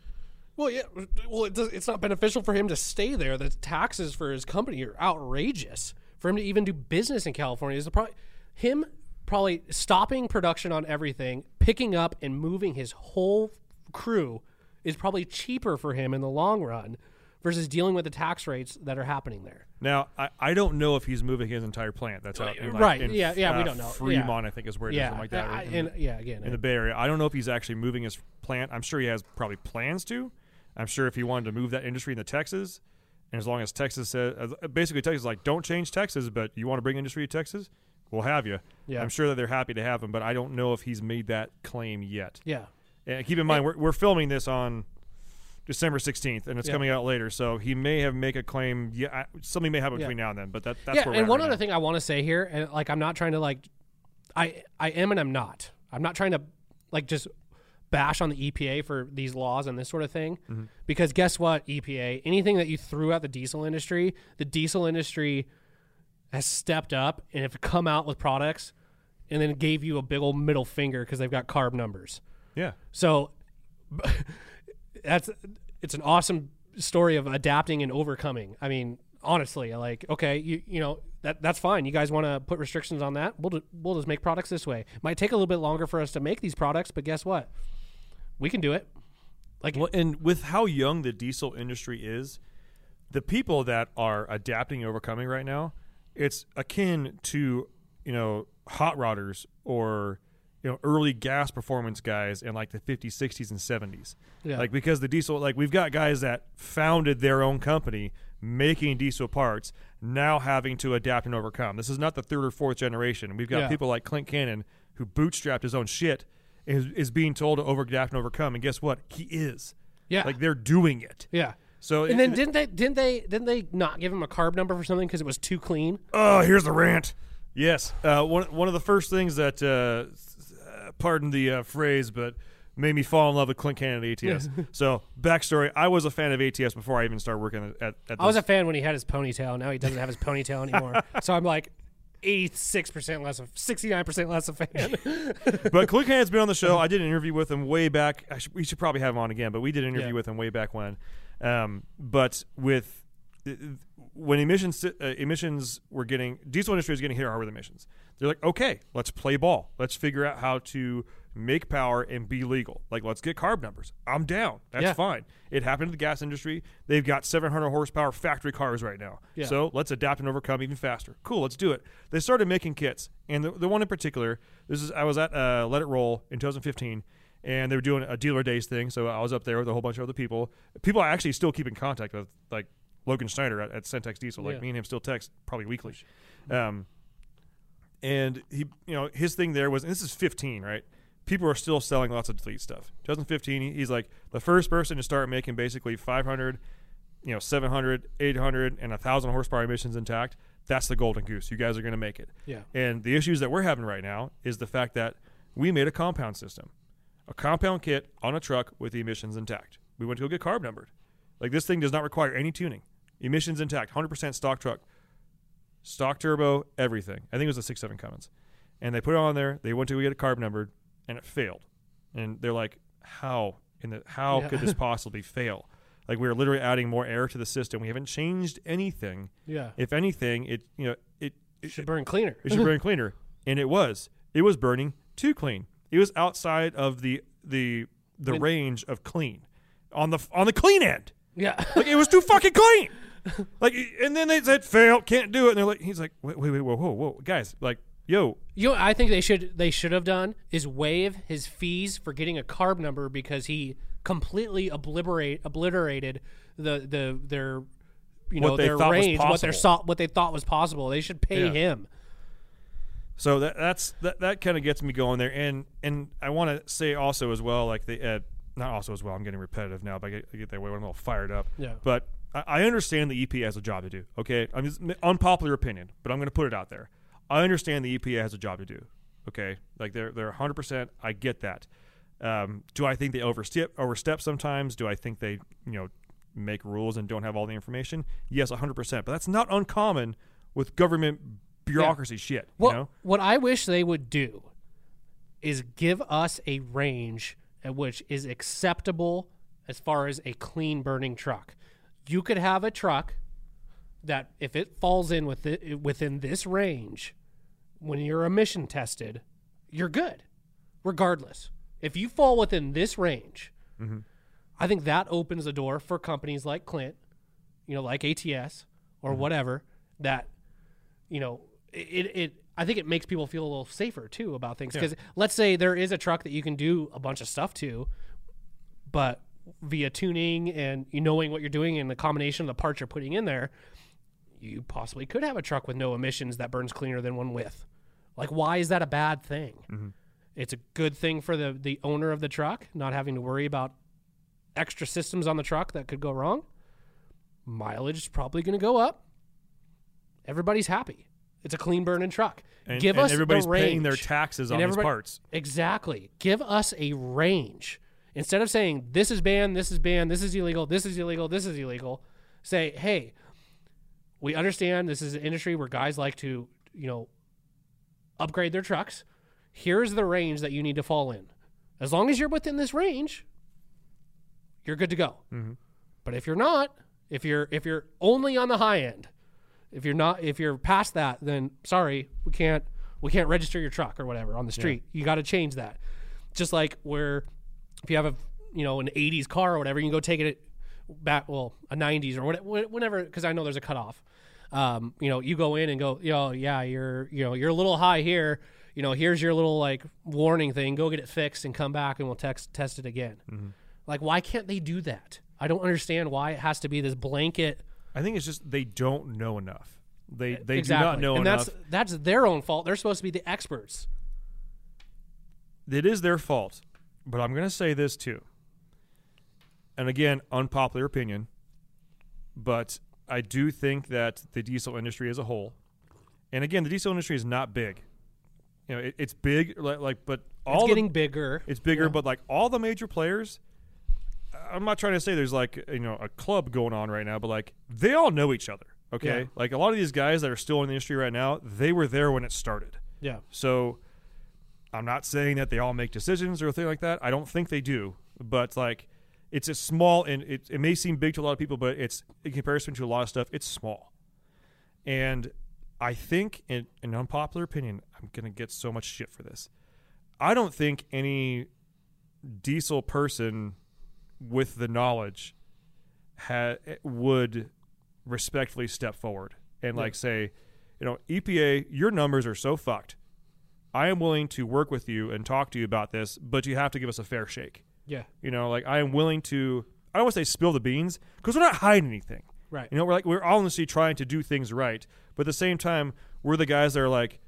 Well, yeah. Well, it does, it's not beneficial for him to stay there. The taxes for his company are outrageous. For him to even do business in California is the probably him probably stopping production on everything, picking up and moving his whole crew is probably cheaper for him in the long run versus dealing with the tax rates that are happening there. Now, I, I don't know if he's moving his entire plant. That's out in, like, Right, in, yeah, yeah, we uh, don't know. Fremont, I think, is where it is, yeah, something like that. I-? In and yeah, again, in the Bay Area. I don't know if he's actually moving his plant. I'm sure he has probably plans to. I'm sure if he wanted to move that industry into Texas, and as long as Texas says, basically Texas is like, don't change Texas, but you want to bring industry to Texas, we'll have you. Yeah. I'm sure that they're happy to have him, but I don't know if he's made that claim yet. yeah, And keep in mind, we're, we're filming this on December 16th, and it's Yeah. coming out later, so he may have make a claim. Yeah, something may happen Yeah. between now and then, but that, that's yeah. where And we're one right other now. thing I want to say here, and like I'm not trying to like, I I am and I'm not. I'm not trying to like just bash on the EPA for these laws and this sort of thing, Mm-hmm. because guess what, EPA, anything that you threw at the diesel industry, the diesel industry has stepped up and have come out with products, and then gave you a big old middle finger because they've got carb numbers. Yeah. So that's it's an awesome story of adapting and overcoming. I mean, honestly, like okay, you you know that that's fine. You guys want to put restrictions on that? We'll ju- we'll just make products this way. Might take a little bit longer for us to make these products, but guess what? We can do it. Like Well, and with how young the diesel industry is, the people that are adapting and overcoming right now, it's akin to you know hot rodders or you know early gas performance guys in like the 50s, 60s, and 70s. Yeah. Like because the diesel, like we've got guys that founded their own company making diesel parts, now having to adapt and overcome. This is not the third or fourth generation. We've got Yeah. people like Clint Cannon who bootstrapped his own shit. Is, is being told to over adapt and overcome, and guess what? He is. Yeah. Like they're doing it. yeah. So And then didn't they didn't they didn't they not give him a carb number for something because it was too clean? oh, here's the rant. Yes, uh, one one of the first things that, uh, uh, pardon the uh, phrase, but made me fall in love with Clint Cannon at ATS. so backstory: I was a fan of ATS before I even started working at. at I was a fan when he had his ponytail. Now he doesn't have his ponytail anymore. so I'm like. 86% less of 69% less a fan. but Clint Cannon's been on the show. I did an interview with him way back. I should, we should probably have him on again, but we did an interview Yeah. with him way back when. Um, but with uh, when emissions uh, emissions were getting diesel industry was getting hit hard with emissions. They're like, okay, let's play ball. Let's figure out how to make power and be legal. Like, let's get carb numbers. I'm down. That's Yeah. fine. It happened to the gas industry. They've got 700 horsepower factory cars right now. Yeah. So let's adapt and overcome even faster. Cool, let's do it. They started making kits, and the, the one in particular, this is I was at uh, Let It Roll in 2015, and they were doing a dealer days thing. So I was up there with a whole bunch of other people, people I actually still keep in contact with, like Logan Schneider at, at Centex Diesel. Like Yeah. me and him still text probably weekly. Um, and he, you know, his thing there was, and this is 15, right? People are still selling lots of delete stuff. 2015, he's like the first person to start making basically 500, you know, 700, 800, and 1,000 horsepower emissions intact. That's the golden goose. You guys are going to make it. Yeah. And the issues that we're having right now is the fact that we made a compound system, a compound kit on a truck with the emissions intact. We went to go get carb numbered. Like this thing does not require any tuning. Emissions intact, 100% stock truck, stock turbo, everything. I think it was a six seven Cummins, and they put it on there. They went to go get it carb numbered, and it failed. And they're like, "How in the how Yeah. could this possibly fail?" Like we were literally adding more air to the system. We haven't changed anything. Yeah. If anything, it you know it it should burn cleaner. it should burn cleaner, and it was. It was burning too clean. It was outside of the the the range of clean on the on the clean end. yeah. Like it was too fucking clean. Like, and then they said fail, can't do it, and they're like, he's like, wait, wait, wait, whoa, whoa, whoa, guys, like, yo, You know what I think they should they should have done is waive his fees for getting a carb number because he completely obliterate obliterated the the their you know What they their thought was range what their possible. saw what they thought was possible. They should pay Yeah. him. So that that's that, that kind of gets me going there, and and I want to say also as well, like the uh, not also as well. I'm getting repetitive now, but I get, I get that way when I'm all fired up. Yeah. But I, I understand the EPA has a job to do. Okay, I'm it's unpopular opinion, but I'm going to put it out there. I understand the EPA has a job to do. Okay, like they're they're 100. percent I get that. Um, do I think they overstep overstep sometimes? Do I think they you know make rules and don't have all the information? Yes, 100. percent But that's not uncommon with government bureaucracy shit. What you know. what I wish they would do is give us a range at which is acceptable as far as a clean burning truck. You could have a truck that if it falls in with it, within this range when you're emission tested, you're good regardless. If you fall within this range, mm-hmm. I think that opens the door for companies like Clint, you know, like ATS or mm-hmm. whatever that you know, it, it I think it makes people feel a little safer too about things because let's say there is a truck that you can do a bunch of stuff to, but via tuning and you knowing what you're doing and the combination of the parts you're putting in there, you possibly could have a truck with no emissions that burns cleaner than one with. Like, why is that a bad thing? Mm-hmm. It's a good thing for the the owner of the truck not having to worry about extra systems on the truck that could go wrong. Mileage is probably going to go up. Everybody's happy. It's a clean burning truck. And, Give and us everybody's the range. paying their taxes on these parts. Exactly. Give us a range. Instead of saying this is banned, this is banned, this is illegal, this is illegal, this is illegal, say, hey, we understand this is an industry where guys like to, you know, upgrade their trucks. Here's the range that you need to fall in. As long as you're within this range, you're good to go. Mm-hmm. But if you're not, if you're if you're only on the high end, if you're not if you're past that, then sorry, we can't we can't register your truck or whatever on the street. You got to change that. Just like where if you have a you know an 80s car or whatever, you can go take it back well a 90s or whatever whenever because I know there's a cutoff. Um, you know, you go in and go, yo, yeah, you're you know you're a little high here. You know, here's your little like warning thing. Go get it fixed and come back and we'll text test it again. Like, why can't they do that? I don't understand why it has to be this blanket. I think it's just they don't know enough. They they exactly. do not know and enough. that's that's their own fault. They're supposed to be the experts. it is their fault. But I'm going to say this too. And again, unpopular opinion, but I do think that the diesel industry as a whole, and again, the diesel industry is not big. You know, it, it's big, like, like but all It's the- getting bigger. It's bigger, but like all the major players, I'm not trying to say there's like you know a club going on right now, but like they all know each other. Okay, Yeah. like a lot of these guys that are still in the industry right now, they were there when it started. Yeah. So I'm not saying that they all make decisions or anything like that. I don't think they do, but like it's a small and it, it may seem big to a lot of people, but it's in comparison to a lot of stuff, it's small. And I think, in an unpopular opinion, I'm gonna get so much shit for this. I don't think any diesel person with the knowledge ha- would respectfully step forward and like say, you know, EPA, your numbers are so fucked. I am willing to work with you and talk to you about this, but you have to give us a fair shake. Yeah. You know, like I am willing to. I don't want to say spill the beans because we're not hiding anything. Right. You know, we're like we're honestly trying to do things right, but at the same time, we're the guys that are like,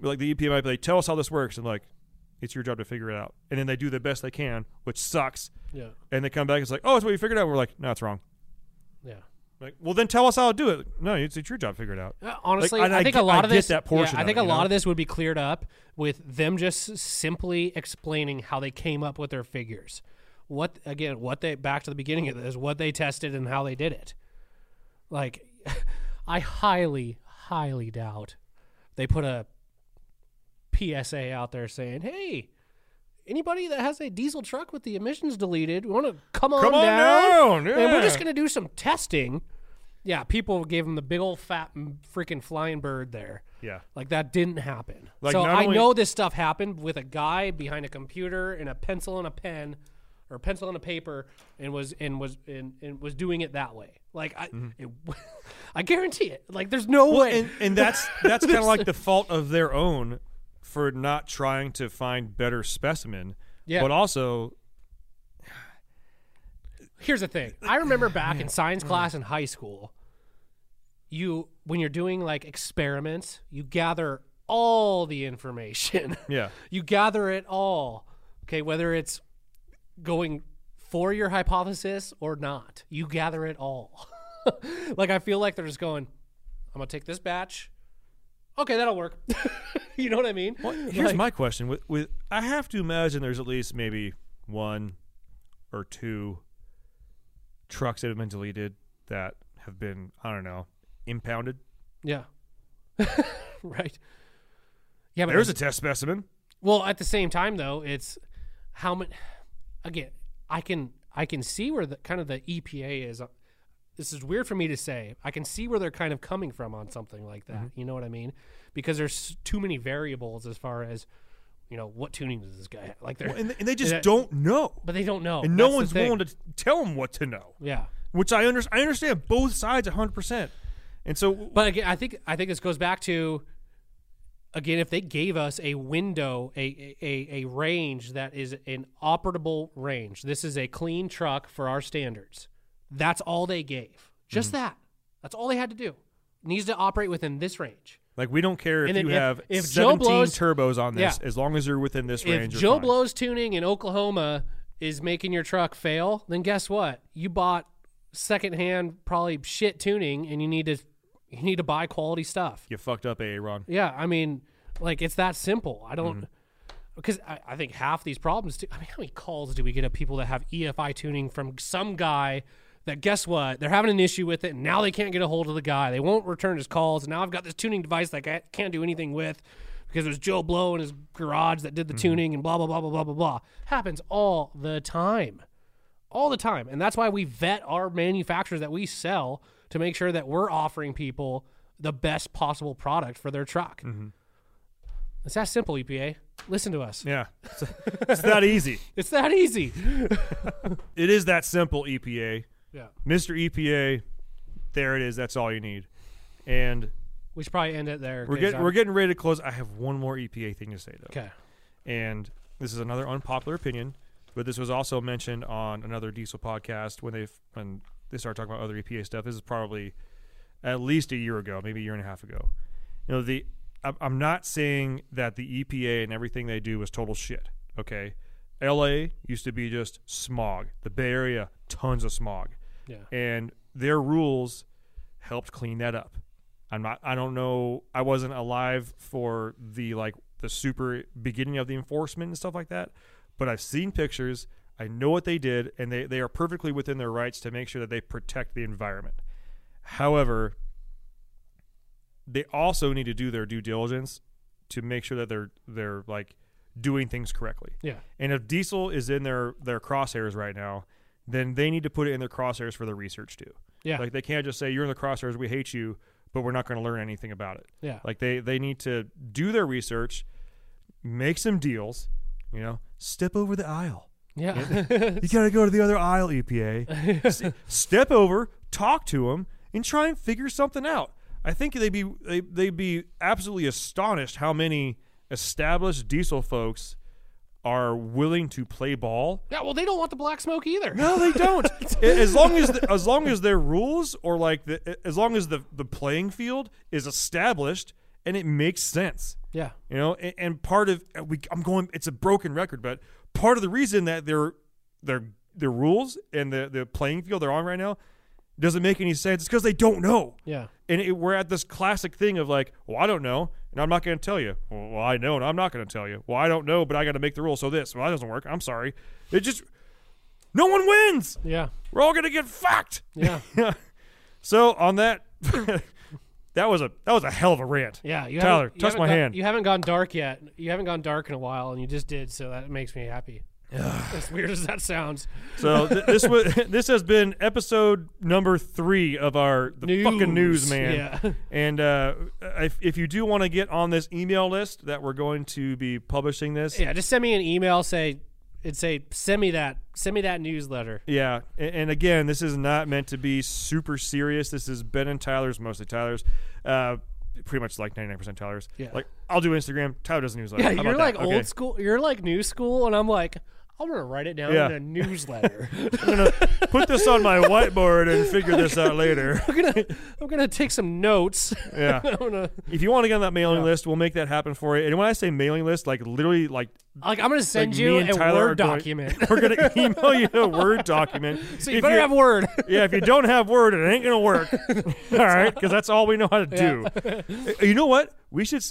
like the EPA might be like, tell us how this works, and like, it's your job to figure it out, and then they do the best they can, which sucks, Yeah. and they come back, and it's like, oh, it's what you figured out. We're like, no, it's wrong. Yeah. Like, well, then tell us how to do it. No, it's, it's your job to figure it out. Uh, honestly, and I I think get- a lot I of this. that portion yeah, I think it, a lot know? of this would be cleared up with them just simply explaining how they came up with their figures. What again? What they back to the beginning of this? What they tested and how they did it. Like, I highly, highly doubt they put a PSA out there saying, "Hey." Anybody that has a diesel truck with the emissions deleted, we want to come on Come on down, down, and we're just going to do some testing. Yeah, people gave him the big old fat freaking flying bird there. Yeah. Like that didn't happen. Like, so I only- know this stuff happened with a guy behind a computer and a pencil and a pen or a pencil and a paper and was and was and, and was doing it that way. Like I mm-hmm. it, I guarantee it. Like there's no way. and, and that's that's kind of like the fault of their own for not trying to find better specimen. Yeah. But also, Here's the thing. I remember back in science class in high school, you when you're doing like experiments, you gather all the information. yeah, you gather it all. Okay, whether it's going for your hypothesis or not, you gather it all. like I feel like they're just going, I'm gonna take this batch. Okay, that'll work. you know what I mean? Here's Like- my question: with with I have to imagine there's at least maybe one or two trucks that have been deleted that have been I don't know impounded. Yeah. right. Yeah, but There's a test specimen. Well, at the same time, though, it's how much. Again, I can I can see where the kind of the EPA is. This is weird for me to say. I can see where they're kind of coming from on something like that. Mm-hmm. You know what I mean? Because there's too many variables as far as you know what tuning does this guy have? like. They're And, and they just that- don't know, but they don't know, and no That's one's willing to tell them what to know. Yeah, Which I under, I understand both sides 100. percent And so, But again, I think I think this goes back to again if they gave us a window, a a, a range that is an operable range. This is a clean truck for our standards. That's all they gave. Just Mm-hmm. that. That's all they had to do. Needs to operate within this range. like, we don't care if you if- have if Joe 17 blows- turbos on this, Yeah. as long as you're within this If range. you're Joe. Blow's tuning in Oklahoma is making your truck fail, then guess what? You bought secondhand, probably shit tuning, and you need to you need to buy quality stuff. you fucked up, Aaron. Yeah, I mean, like it's that simple. I Mm-hmm. don't because I, I think half these problems. Too, I mean, how many calls do we get of people that have EFI tuning from some guy that guess what? They're having an issue with it, and now they can't get a hold of the guy. They won't return his calls, and now I've got this tuning device that I can't do anything with because it was Joe Blow in his garage that did Mm-hmm. the tuning and blah blah blah blah blah blah blah. Happens all the time all the time. And that's why we vet our manufacturers that we sell to make sure that we're offering people the best possible product for their truck. It's that simple, EPA. Listen to us. Yeah, it's, it's that easy. It's that easy. It is that simple. EPA, yeah. Mister EPA, there it is. That's all you need. And We should probably end it there. we're getting I'm- we're getting ready to close. I have one more EPA thing to say though. okay. and this is another unpopular opinion, but this was also mentioned on another diesel podcast when they when they started talking about other EPA stuff. This is probably at least a year ago, maybe a year and a half ago. You know, the I'm- I'm not saying that the EPA and everything they do is total shit. Okay, L.A. used to be just smog. The Bay Area, tons of smog, Yeah. and their rules helped clean that up. I'm not. I don't know. I wasn't alive for the like the super beginning of the enforcement and stuff like that. But I've seen pictures. I know what they did, and they they are perfectly within their rights to make sure that they protect the environment. However, they also need to do their due diligence to make sure that they're they're like doing things correctly. Yeah. And if diesel is in their their crosshairs right now, then they need to put it in their crosshairs for the research too. Yeah. Like they can't just say you're in the crosshairs, we hate you, but we're not going to learn anything about it. Yeah. Like they they need to do their research, make some deals, you know, step over the aisle. yeah. You got to go to the other aisle, EPA. S- step over, talk to them, and try and figure something out. I think they'd be they, they'd be absolutely astonished how many established diesel folks are willing to play ball. Yeah, well, they don't want the black smoke either. No, they don't. as long as the, as long as their rules or like the as long as the the playing field is established and it makes sense. Yeah. You know, and, and part of uh, we I'm going it's a broken record, but part of the reason that their their their rules and the the playing field they're on right now doesn't make any sense. It's because they don't know. Yeah. And it, we're at this classic thing of like, well, I don't know, and I'm not going to tell you. Well, I know, and I'm not going to tell you. Well, I don't know, but I got to make the rule. So this, well, that doesn't work. I'm sorry. It just, no one wins. Yeah. We're all going to get fucked. Yeah. so on that, that was a that was a hell of a rant. Yeah. You Tyler, touch my got- hand. You haven't gone dark yet. You haven't gone dark in a while, and you just did, so that makes me happy. As weird as that sounds. So th- this was this has been episode number three of our the fucking news, man. Yeah. And uh, if if you do want to get on this email list that we're going to be publishing this, Yeah. Just send me an email. Say, it'd say, send me that. Send me that newsletter. Yeah, and, and again, this is not meant to be super serious. This is Ben and Tyler's, mostly Tyler's. Uh, pretty much like ninety nine percent Tyler's. Yeah. Like I'll do Instagram. Tyler does newsletter. Yeah, How you're about like that? Okay. old school. You're like new school, and I'm like, I'm gonna write it down Yeah. in a newsletter. I'm gonna put this on my whiteboard and figure this out later. I'm gonna, I'm gonna take some notes. Yeah. Gonna, If you want to get on that mailing list, we'll make that happen for you. And when I say mailing list, like literally, like like, I'm gonna send like you a Tyler word going- document. we're gonna email you a word document. so you If better you- have word. Yeah, if you don't have Word, it ain't gonna work. all right, because that's all we know how to do. You know what? We should.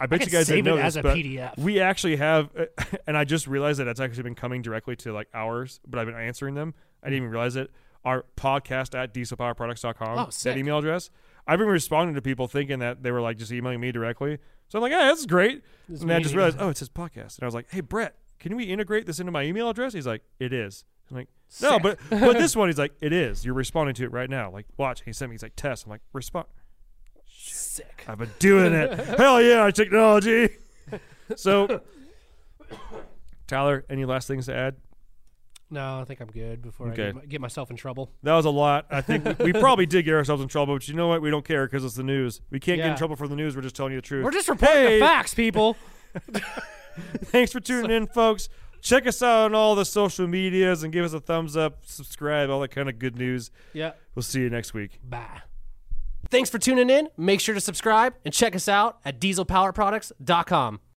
I bet could you guys save didn't know it as this, a but PDF. We actually have, and I just realized that it's actually been coming directly to like ours, but I've been answering them. I didn't hmm. even realize it. Our podcast at dieselpowerproducts.com, Oh, that email address. I've been responding to people thinking that they were like just emailing me directly. So I'm like, hey, that's great. and then I just realized, oh, it's his podcast. And I was like, hey, Brett, can we integrate this into my email address? He's like, it is. I'm like, no, Sick. but but this one, he's like, it is. You're responding to it right now. Like, watch. He sent me. He's like, test. I'm like, respond. Sick. I've been doing it. Hell yeah, technology. So, Tyler, any last things to add? No, I think I'm good before I Okay. get, my- get myself in trouble. That was a lot. I think we, we probably did get ourselves in trouble, but you know what? We don't care because it's the news. We can't get in Yeah. trouble for the news. We're just telling you the truth. We're just reporting Hey, the facts, people. Thanks for tuning in, folks. Check us out on all the social medias and give us a thumbs up, subscribe, all that kind of good news. yeah. We'll see you next week. Bye. Thanks for tuning in. Make sure to subscribe and check us out at dieselpowerproducts.com.